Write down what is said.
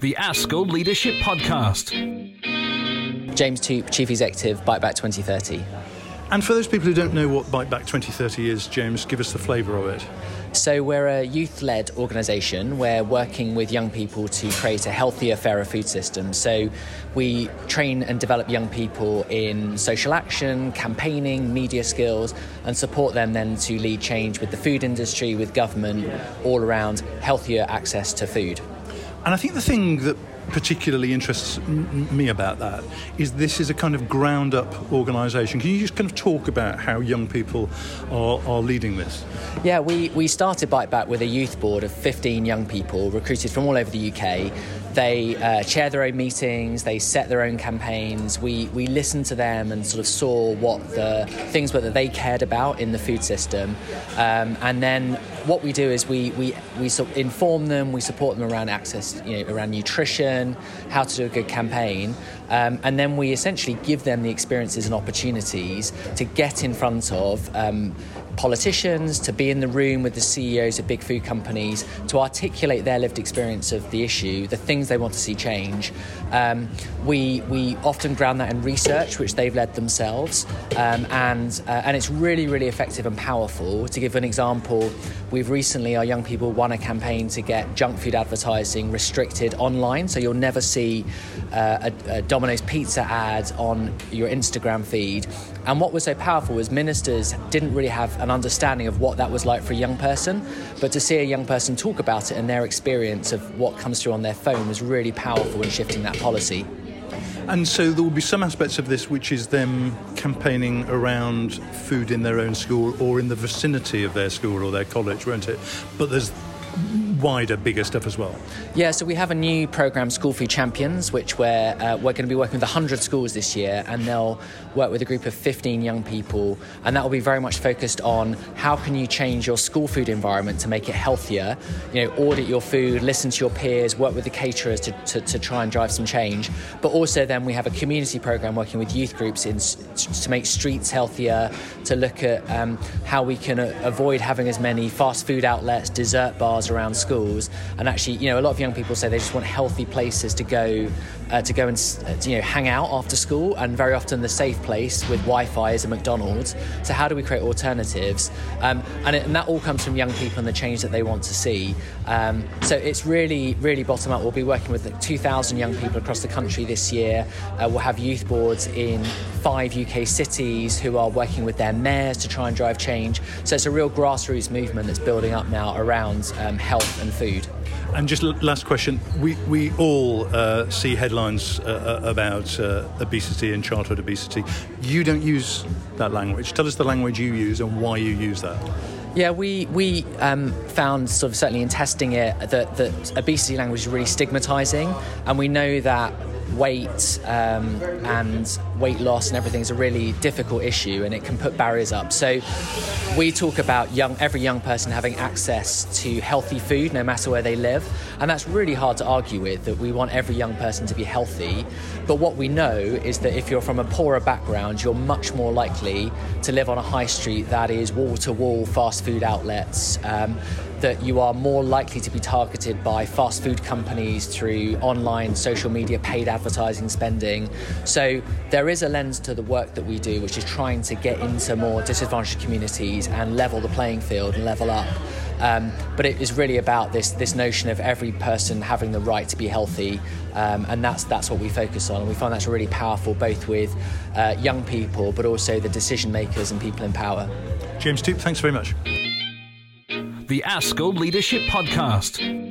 the ASCL Leadership Podcast. James Toop, Chief Executive, Bite Back 2030. And for those people who don't know what Bite Back 2030 is, James, give us the flavour of it. So, we're a youth led organisation. We're working with young people to create a healthier, fairer food system. So, we train and develop young people in social action, campaigning, media skills, and support them then to lead change with the food industry, with government, all around healthier access to food. And I think the thing that particularly interests me about that is this is a kind of ground up organisation. Can you just kind of talk about how young people are, are leading this? Yeah, we, we started Bite Back with a youth board of 15 young people recruited from all over the UK. They uh, chair their own meetings, they set their own campaigns. We, we listened to them and sort of saw what the things were that they cared about in the food system. Um, and then what we do is we, we, we sort of inform them, we support them around access, you know, around nutrition, how to do a good campaign. Um, and then we essentially give them the experiences and opportunities to get in front of um, politicians, to be in the room with the CEOs of big food companies, to articulate their lived experience of the issue, the things they want to see change. Um, we, we often ground that in research, which they've led themselves, um, and, uh, and it's really, really effective and powerful. To give an example, we've recently, our young people won a campaign to get junk food advertising restricted online, so you'll never see uh, a, a Domino's pizza ad on your Instagram feed. And what was so powerful was ministers didn't really have an understanding of what that was like for a young person, but to see a young person talk about it and their experience of what comes through on their phone was really powerful in shifting that policy. And so there will be some aspects of this which is them campaigning around food in their own school or in the vicinity of their school or their college, won't it? But there's wider, bigger stuff as well? Yeah, so we have a new program, School Food Champions, which we're, uh, we're going to be working with 100 schools this year, and they'll work with a group of 15 young people, and that will be very much focused on how can you change your school food environment to make it healthier. You know, audit your food, listen to your peers, work with the caterers to, to, to try and drive some change. But also, then we have a community program working with youth groups in, to make streets healthier, to look at um, how we can uh, avoid having as many fast food outlets, dessert bars around schools. And actually, you know, a lot of young people say they just want healthy places to go uh, to go and uh, you know hang out after school. And very often the safe place with Wi-Fi is a McDonald's. So how do we create alternatives? Um, and, it, and, that all comes from young people and the change that they want to see. Um, so it's really, really bottom up. We'll be working with 2,000 young people across the country this year. Uh, we'll have youth boards in five UK cities who are working with their mayors to try and drive change. So it's a real grassroots movement that's building up now around um, health and food. And just last question: we we all uh, see headlines uh, uh, about uh, obesity and childhood obesity. You don't use that language. Tell us the language you use and why you use that. Yeah, we we um, found sort of certainly in testing it that that obesity language is really stigmatizing, and we know that weight um, and weight loss and everything is a really difficult issue and it can put barriers up. So we talk about young every young person having access to healthy food no matter where they live and that's really hard to argue with that we want every young person to be healthy but what we know is that if you're from a poorer background you're much more likely to live on a high street that is wall to wall fast food outlets um, that you are more likely to be targeted by fast food companies through online social media paid advertising spending. So there is a lens to the work that we do, which is trying to get into more disadvantaged communities and level the playing field and level up. Um, but it is really about this this notion of every person having the right to be healthy, um, and that's that's what we focus on. And we find that's really powerful, both with uh, young people, but also the decision makers and people in power. James Toop, thanks very much the ASCL Leadership Podcast.